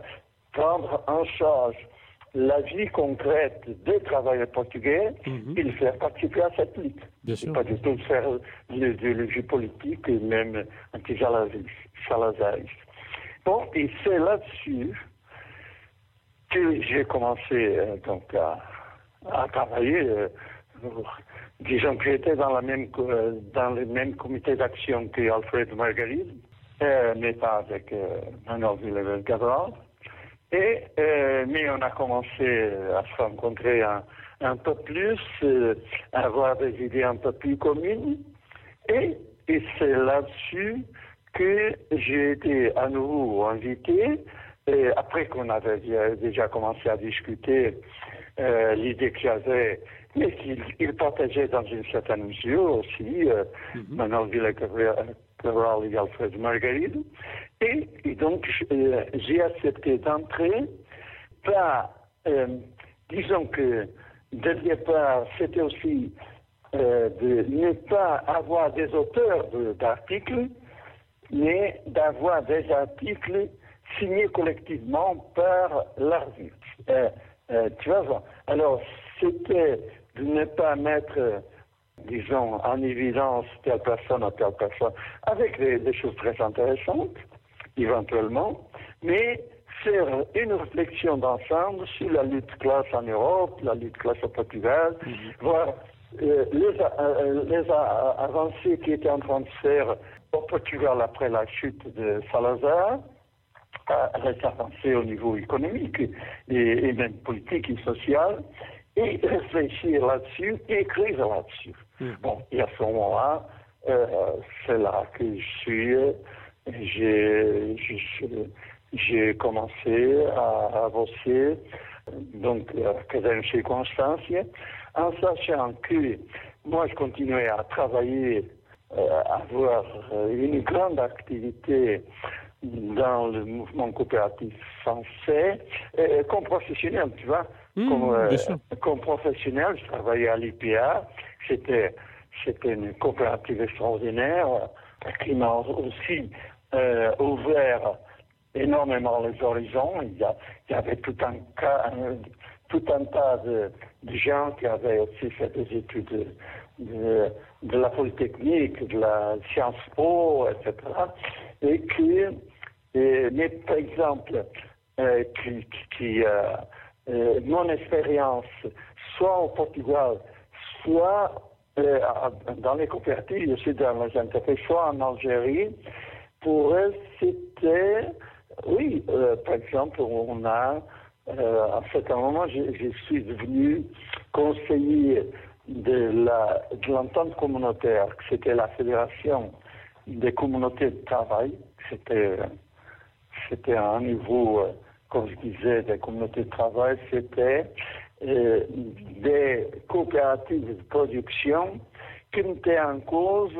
Prendre en charge la vie concrète des travailleurs portugais mhm. et les faire participer à cette lutte. Bien sûr. Pas du tout faire de jeu politique et même anti-salazariste. Bon, et c'est là-dessus que j'ai commencé euh, donc à, travailler. Euh, disons que j'étais dans, euh, dans le même comité d'action que Alfred Marguerite, mais pas avec Manuel Villeneuve Cabral. Et, mais on a commencé à se rencontrer un, un peu plus, à avoir des idées un peu plus communes. Et, et c'est là-dessus que j'ai été à nouveau invité et après qu'on avait déjà commencé à discuter euh, l'idée qu'il avait, mais qu'il partageait dans une certaine mesure aussi, euh, mm -hmm. Manuel et Alfred Margaride. Et, donc, euh, j'ai accepté d'entrer, pas, euh, disons que dès le départ, c'était aussi de ne pas avoir des auteurs d'articles, mais d'avoir des articles signé collectivement par l'arbitre. Euh, euh, tu vas voir. Alors, c'était de ne pas mettre, disons, en évidence telle personne ou telle personne, avec des, choses très intéressantes, éventuellement, mais faire une réflexion d'ensemble sur la lutte classe en Europe, la lutte classe au Portugal, mhm. voir euh, les, les avancées qui étaient en train de faire au Portugal après la chute de Salazar, reste avancé au niveau économique et, même politique et social, et réfléchir là-dessus et écrire là-dessus. Hmm. Bon, et à ce moment-là, euh, c'est là que je suis, j'ai, j'ai commencé à, bosser donc à chez Constance, en sachant que moi je continuais à travailler, à avoir une grande activité dans le mouvement coopératif français, comme professionnel, tu vois. Mmh, comme, comme, professionnel, je travaillais à l'IPA. C'était, c'était une coopérative extraordinaire qui m'a aussi euh, ouvert énormément les horizons. Il y, avait tout un, cas, tout un tas de, gens qui avaient aussi fait des études de, de, la polytechnique, de la science po, etc. Et qui, mais par exemple, euh, qui, euh, euh, mon expérience, soit au Portugal, soit dans les coopératives, suis dans les entreprises, soit en Algérie, pour eux, c'était, oui, par exemple, on a, à certain moment, je, je, suis devenu conseiller de de l'entente communautaire, c'était la fédération des communautés de travail, c'était c'était à un niveau comme je disais, des communautés de travail, c'était euh, des coopératives de production qui mettaient en cause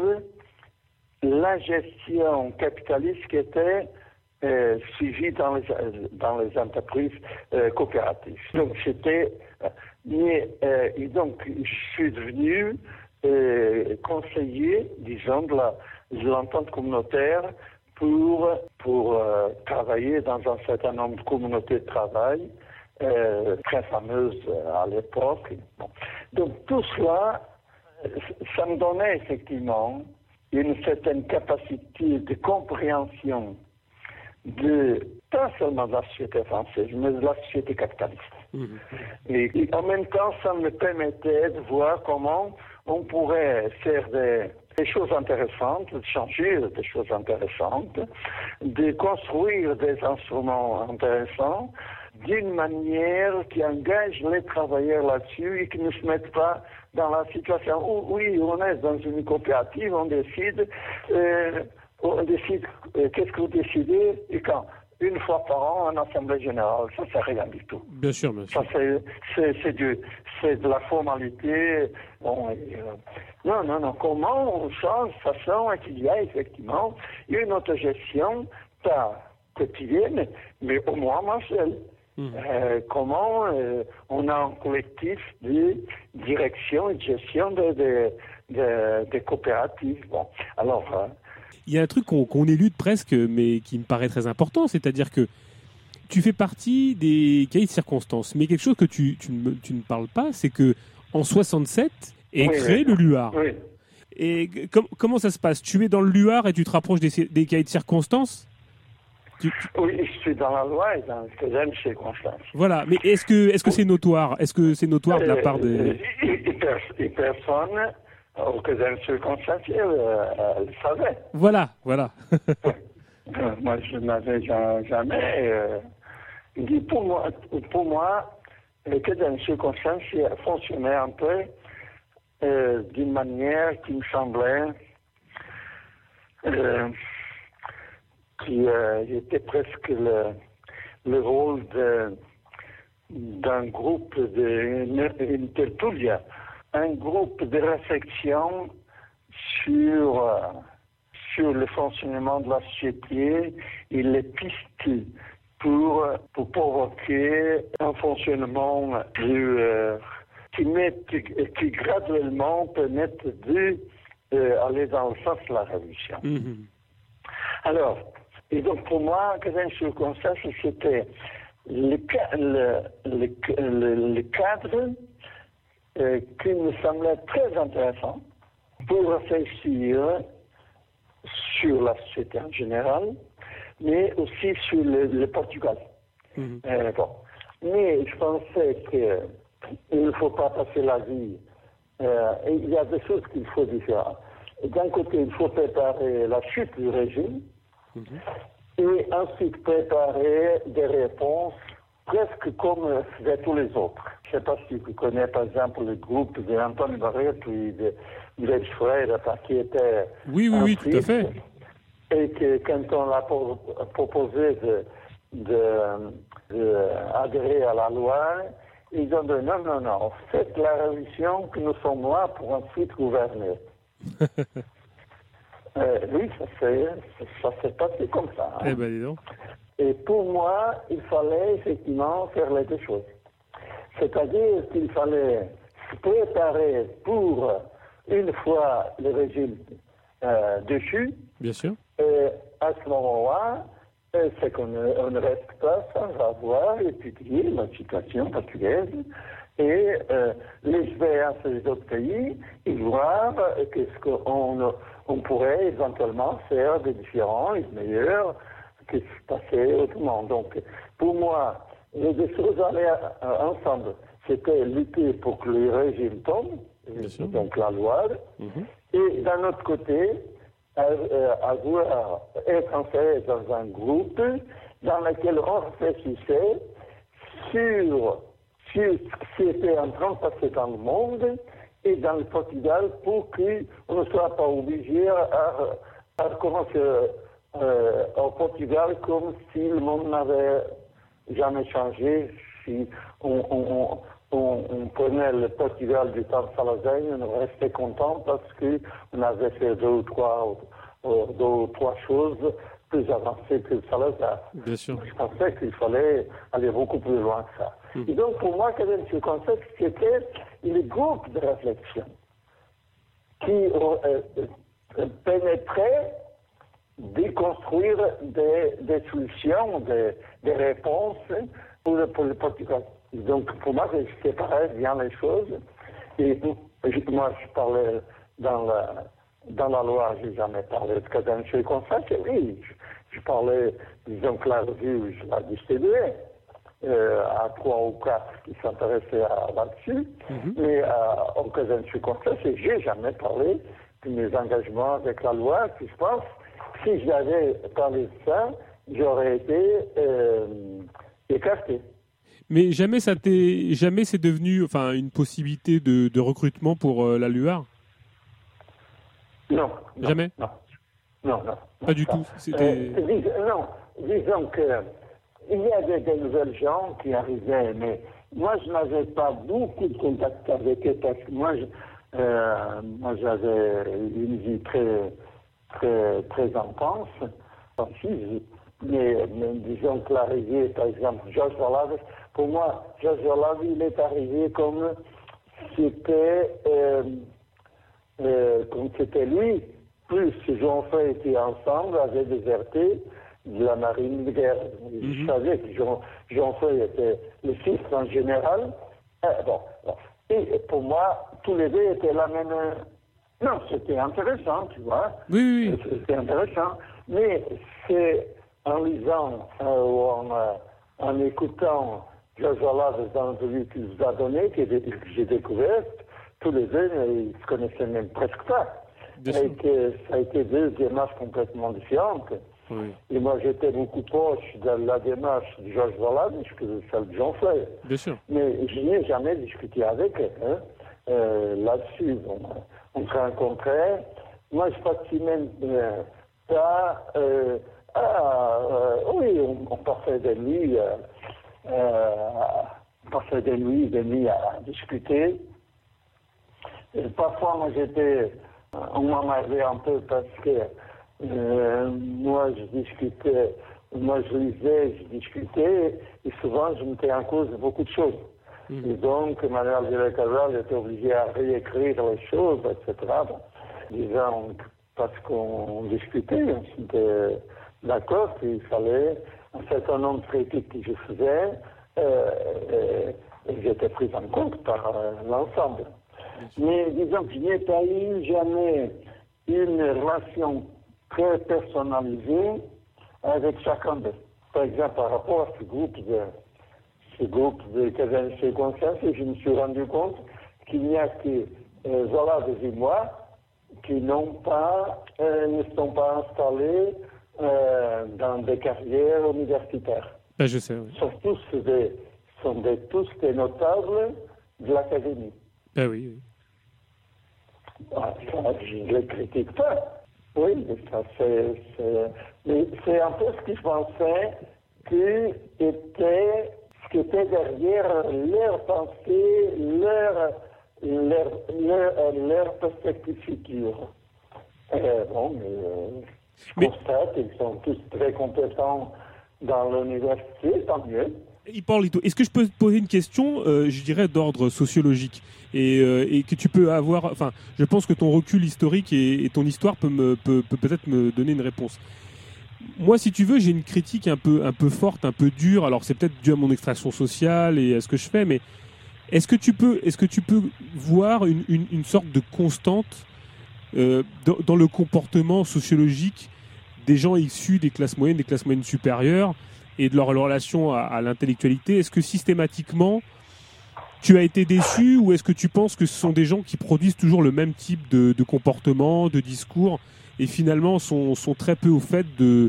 la gestion capitaliste qui était euh, suivie dans les, entreprises euh, coopératives. Donc c'était, et donc je suis devenu conseiller, disons, de l'entente communautaire pour, pour euh, travailler dans un certain nombre de communautés de travail euh, très fameuses euh, à l'époque. Donc tout cela, ça me donnait effectivement une certaine capacité de compréhension de pas seulement de la société française, mais de la société capitaliste. Mmh. Et, et, en même temps, ça me permettait de voir comment on pourrait faire des, des choses intéressantes, de changer des choses intéressantes, de construire des instruments intéressants d'une manière qui engage les travailleurs là-dessus et qui ne se mettent pas dans la situation où, oui, on est dans une coopérative, on décide, euh, on décide euh, qu'est-ce que vous décidez et quand une fois par an en Assemblée générale. Ça, c'est rien du tout. Bien sûr, sûr. Ça, c'est, c'est, de la formalité. Bon, euh, non, non, non. Comment on change de façon qu'il y ait effectivement une autogestion, pas quotidienne, mais au moins mensuelle. Mmh. Euh, comment euh, on a un collectif de direction et de gestion des de, de, coopératives. Bon, alors, il y a un truc qu'on élude presque, mais qui me paraît très important, c'est-à-dire que tu fais partie des cahiers de circonstances, mais quelque chose que tu, tu, ne, tu ne, parles pas, c'est que en 67 est créé le LUAR. Et comment ça se passe? Tu es dans le LUAR et tu te rapproches des, des cahiers de circonstances? Oui, je suis dans la loi et dans les circonstances. Voilà, mais est-ce que est-ce que c'est notoire? Est-ce que c'est notoire de la part des euh, personne que dans circonstances, elle le savait. Voilà, voilà. moi, je n'avais jamais euh, dit pour moi, pour moi que dans les circonstances fonctionnait un peu euh, d'une manière qui me semblait euh, qui euh, était presque le, le rôle d'un groupe de une tertulia un groupe de réflexion sur, euh, sur le fonctionnement de la société et les pistes pour, pour provoquer un fonctionnement plus, euh, qui, met, qui, graduellement permette d'aller euh, aller dans le sens de la révolution. Mm-hmm. Alors, et donc pour moi, ce constat, c'était le, le, le, le cadre euh, qui me semblait très intéressant pour réfléchir sur la société en général, mais aussi sur le, Portugal. Mhm. Euh, bon. Mais je pensais qu'il ne faut pas passer la vie. Euh, il y a des choses qu'il faut faire. D'un côté, il faut préparer la chute du régime mhm. et ensuite préparer des réponses presque comme faisaient tous les autres. Je ne sais pas si tu connais par exemple le groupe d'Antoine Barret et de Gilles Frère qui était. Oui, oui, oui, tout à fait. Et que quand on l'a proposé de, d'adhérer à la loi, ils ont dit non, non, non, faites la révolution que nous sommes là pour ensuite gouverner. euh, oui, ça s'est passé comme ça. Hein. Eh ben, dis donc. Et pour moi, il fallait effectivement faire les deux choses. C'est-à-dire qu'il fallait se préparer pour, une fois le régime euh, déchu, Bien sûr. et à ce moment-là, c'est qu'on ne, reste pas sans avoir étudié la situation portugaise et euh, l'expérience des autres pays et voir qu'est-ce qu'on on pourrait éventuellement faire de différents et de meilleurs que se passait autrement. Donc, pour moi, les deux choses allaient ensemble. C'était lutter pour que le régime tombe, donc la loi, mhm. et d'un autre côté, euh, avoir, être en fait dans un groupe dans lequel on réfléchissait sur, sur ce qui était en train de passer dans le monde et dans le Portugal pour qu'on ne soit pas obligé à, à commencer euh, au Portugal comme si le monde n'avait jamais changé. Si on, on, on, on, prenait le Portugal du temps de Salazar, on restait content parce qu'on avait fait deux ou trois, euh, deux ou trois choses plus avancées que Salazar. Bien sûr. Je pensais qu'il fallait aller beaucoup plus loin que ça. Hmm. Et donc, pour moi, ce concept, c'était le groupe de réflexion qui euh, euh, pénétrait déconstruire des, des solutions, des, des, réponses pour le, pour le Portugal. Donc, pour moi, je séparais bien les choses. Et moi, je parlais dans la, dans la loi, je n'ai jamais parlé de cadence et conseil. Oui, je, je, parlais, disons que la revue, je la distribuais. Euh, à trois ou quatre qui s'intéressaient là-dessus, mais euh, au cadence et conseil, je n'ai jamais parlé de mes engagements avec la loi, qui je pense si j'avais parlé de ça, j'aurais été euh, écarté. Mais jamais ça t'est, jamais c'est devenu, enfin, une possibilité de, de recrutement pour euh, la Luar. Non, Jamais. Non. Non, non. Pas du tout. C'était. Euh, non, disons que il y avait des nouvelles gens qui arrivaient, mais moi je n'avais pas beaucoup de contact avec eux parce que moi, moi j'avais une vie très très, très intense, mais, mais, disons que l'arrivée, par exemple, Georges Orlave, pour moi, Georges Orlave, il est arrivé comme c'était, euh, euh, comme c'était lui, plus Jean-Fray était ensemble, avait déserté de la marine de guerre. Je mhm. savais que Jean, Jean-Fray était le fils d'un général. Euh, bon, Et pour moi, tous les deux étaient la même non, c'était intéressant, tu vois. Oui, oui. C'était intéressant. Mais c'est en lisant euh, ou en, euh, en, écoutant Joshua dans l'entrevue qu'il vous a donné que j'ai découvert, tous les deux, ils ne se connaissaient même presque pas. Et que ça a été deux démarches complètement différentes. Oui. Et moi, j'étais beaucoup proche de la démarche de Georges Valade que celle de Jean Fleur. Bien sûr. Mais je n'ai jamais discuté avec eux hein, euh, là-dessus on se rencontrait. Moi, je même euh, ça. Euh, ah, euh, oui, on, passait des nuits, on passait des nuits, des nuits à, discuter. Parfois, moi, j'étais, on m'emmerdait un peu parce que moi, je discutais, moi, je lisais, je discutais, et souvent, je mettais en cause beaucoup de choses. Mhm. Et donc, Manuel de Casal était obligé à réécrire les choses, etc. Bon, disons, parce qu'on discutait, on était d'accord qu'il fallait un certain nombre de critiques que je faisais, euh, et, j'étais pris en compte par euh, l'ensemble. Mais disons que je n'ai pas eu jamais une relation très personnalisée avec chacun d'eux. Par exemple, par rapport à ce groupe de ce groupe de chez conscience et je me suis rendu compte qu'il n'y a que euh, Zola et moi qui n'ont pas, euh, ne sont pas installés euh, dans des carrières universitaires. Ben, je sais, oui. Sont tous des, sont des, tous des notables de l'académie. Ben oui, oui. Ah, je ne les critique pas. Oui, mais ça c'est, c'est un peu ce que je pensais que était, qui était derrière leur pensée, leur, leur, leur, leur perspective future. Euh, bon, je mais... constate qu'ils sont tous très compétents dans l'université, tant mieux. est-ce que je peux te poser une question, euh, je dirais, d'ordre sociologique? Et, euh, et, que tu peux avoir, enfin, je pense que ton recul historique et, ton histoire peut me peut, peut-être me donner une réponse. Moi, si tu veux, j'ai une critique un peu un peu forte, un peu dure. Alors, c'est peut-être dû à mon extraction sociale et à ce que je fais, mais est-ce que tu peux est-ce que tu peux voir une, une, une sorte de constante euh, dans, dans, le comportement sociologique des gens issus des classes moyennes, des classes moyennes supérieures et de leur, relation à, l'intellectualité? Est-ce que systématiquement tu as été déçu ou est-ce que tu penses que ce sont des gens qui produisent toujours le même type de, comportement, de discours et finalement sont, sont, très peu au fait de,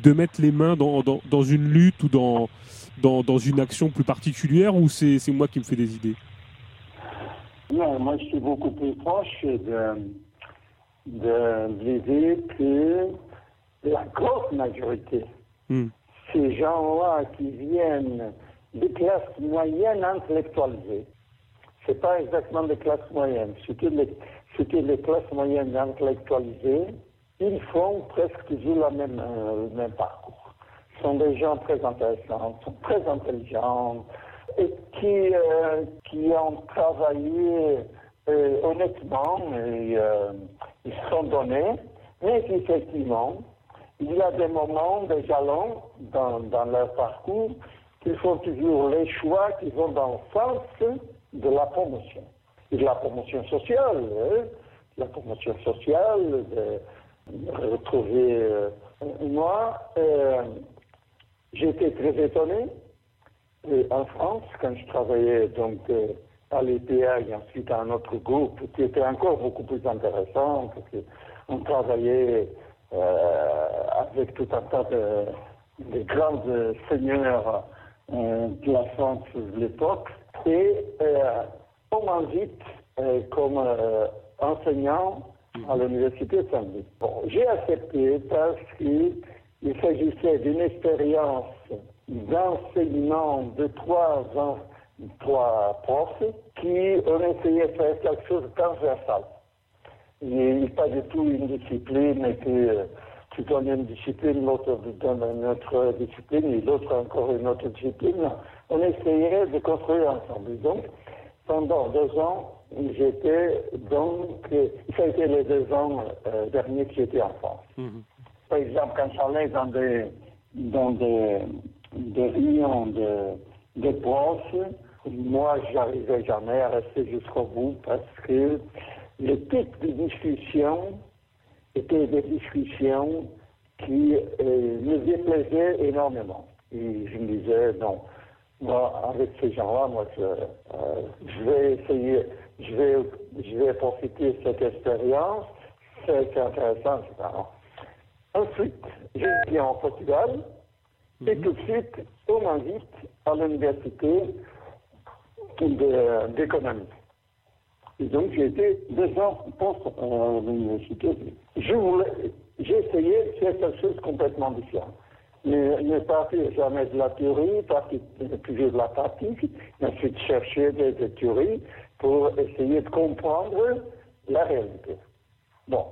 de mettre les mains dans, dans, dans une lutte ou dans, dans, dans, une action plus particulière ou c'est moi qui me fais des idées? Non, moi je suis beaucoup plus proche de, de l'idée que la grosse majorité, hmm. ces gens-là qui viennent des classes moyennes intellectualisées, c'est pas exactement des classes moyennes, c'était les, les classes moyennes intellectualisées, ils font presque toujours euh, le même parcours. Ce sont des gens très intéressants, sont très intelligents et qui, euh, qui ont travaillé euh, honnêtement et ils se sont donnés, mais effectivement, il y a des moments, des jalons dans, dans leur parcours qui font toujours les choix qui vont dans le sens de la promotion. Et de la promotion sociale, hein. la promotion sociale, retrouver. Euh, moi, euh, j'étais très étonné en France quand je travaillais donc euh, à l'EPA et ensuite à un autre groupe qui était encore beaucoup plus intéressant parce qu'on travaillait euh, avec tout un tas de, grands seigneurs euh, de la France de l'époque. Et euh, on m'invite comme enseignant à l'université de Saint-Louis. Bon, j'ai accepté parce qu'il s'agissait d'une expérience d'enseignement de trois, trois profs qui ont essayé de faire quelque chose de transversal n'est pas du tout une discipline et que tu donnes une discipline, l'autre donne une autre discipline et l'autre encore une autre discipline. On essayait de construire ensemble. Donc, pendant deux ans, j'étais donc, ça a été les deux ans euh, derniers que j'étais en France. Mhm. Par exemple, quand j'allais dans des, dans des, des réunions de, de profs, moi, j'arrivais jamais à rester jusqu'au bout parce que le type de discussion était des discussions qui euh, me déplaisaient énormément. Et je me disais, non, moi, avec ces gens-là, moi, je, euh, je, vais essayer, je vais, je vais profiter de cette expérience, c'est intéressant, etc. Ensuite, je viens en Portugal, et mhm. tout de suite, on m'invite à l'université d'économie. Et donc j'ai été deux ans post à l'université. Je voulais, j'ai essayé de faire quelque chose complètement différent. Mais ne partir jamais de la théorie, partir toujours de la pratique, ensuite chercher des, des, théories pour essayer de comprendre la réalité. Bon.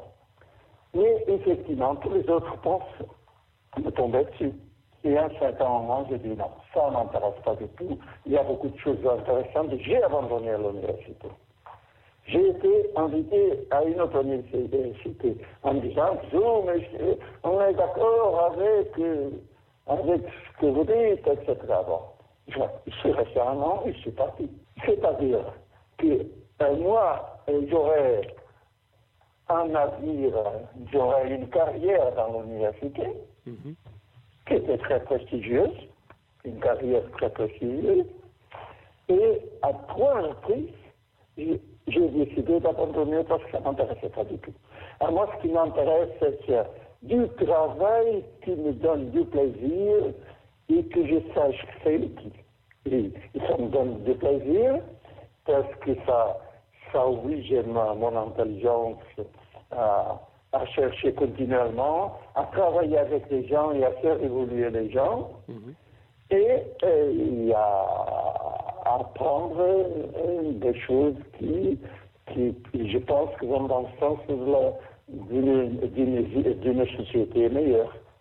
Mais effectivement, tous les autres profs me tombaient dessus. Et à un certain moment, j'ai dit non, ça m'intéresse pas du tout. Il y a beaucoup de choses intéressantes. J'ai abandonné l'université. J'ai été invité à une autre université en me disant, on est d'accord avec, euh, avec ce que vous dites, etc. Bon, je, suis resté un an et je suis parti. C'est-à-dire que euh, moi, j'aurais un navire, j'aurais une carrière dans l'université mhm. qui était très prestigieuse, une carrière très prestigieuse, et à trois reprises, j'ai décidé d'abandonner parce que ça ne m'intéressait pas du tout. À moi, ce qui m'intéresse, c'est du travail qui me donne du plaisir et que je sache faire Et, ça me donne du plaisir parce que ça, ça oblige ma, mon intelligence euh, à, chercher continuellement, à travailler avec les gens et à faire évoluer les gens? Mm-hmm. Et, à apprendre euh, des choses qui, qui, je pense, vont dans le sens d'une société meilleure.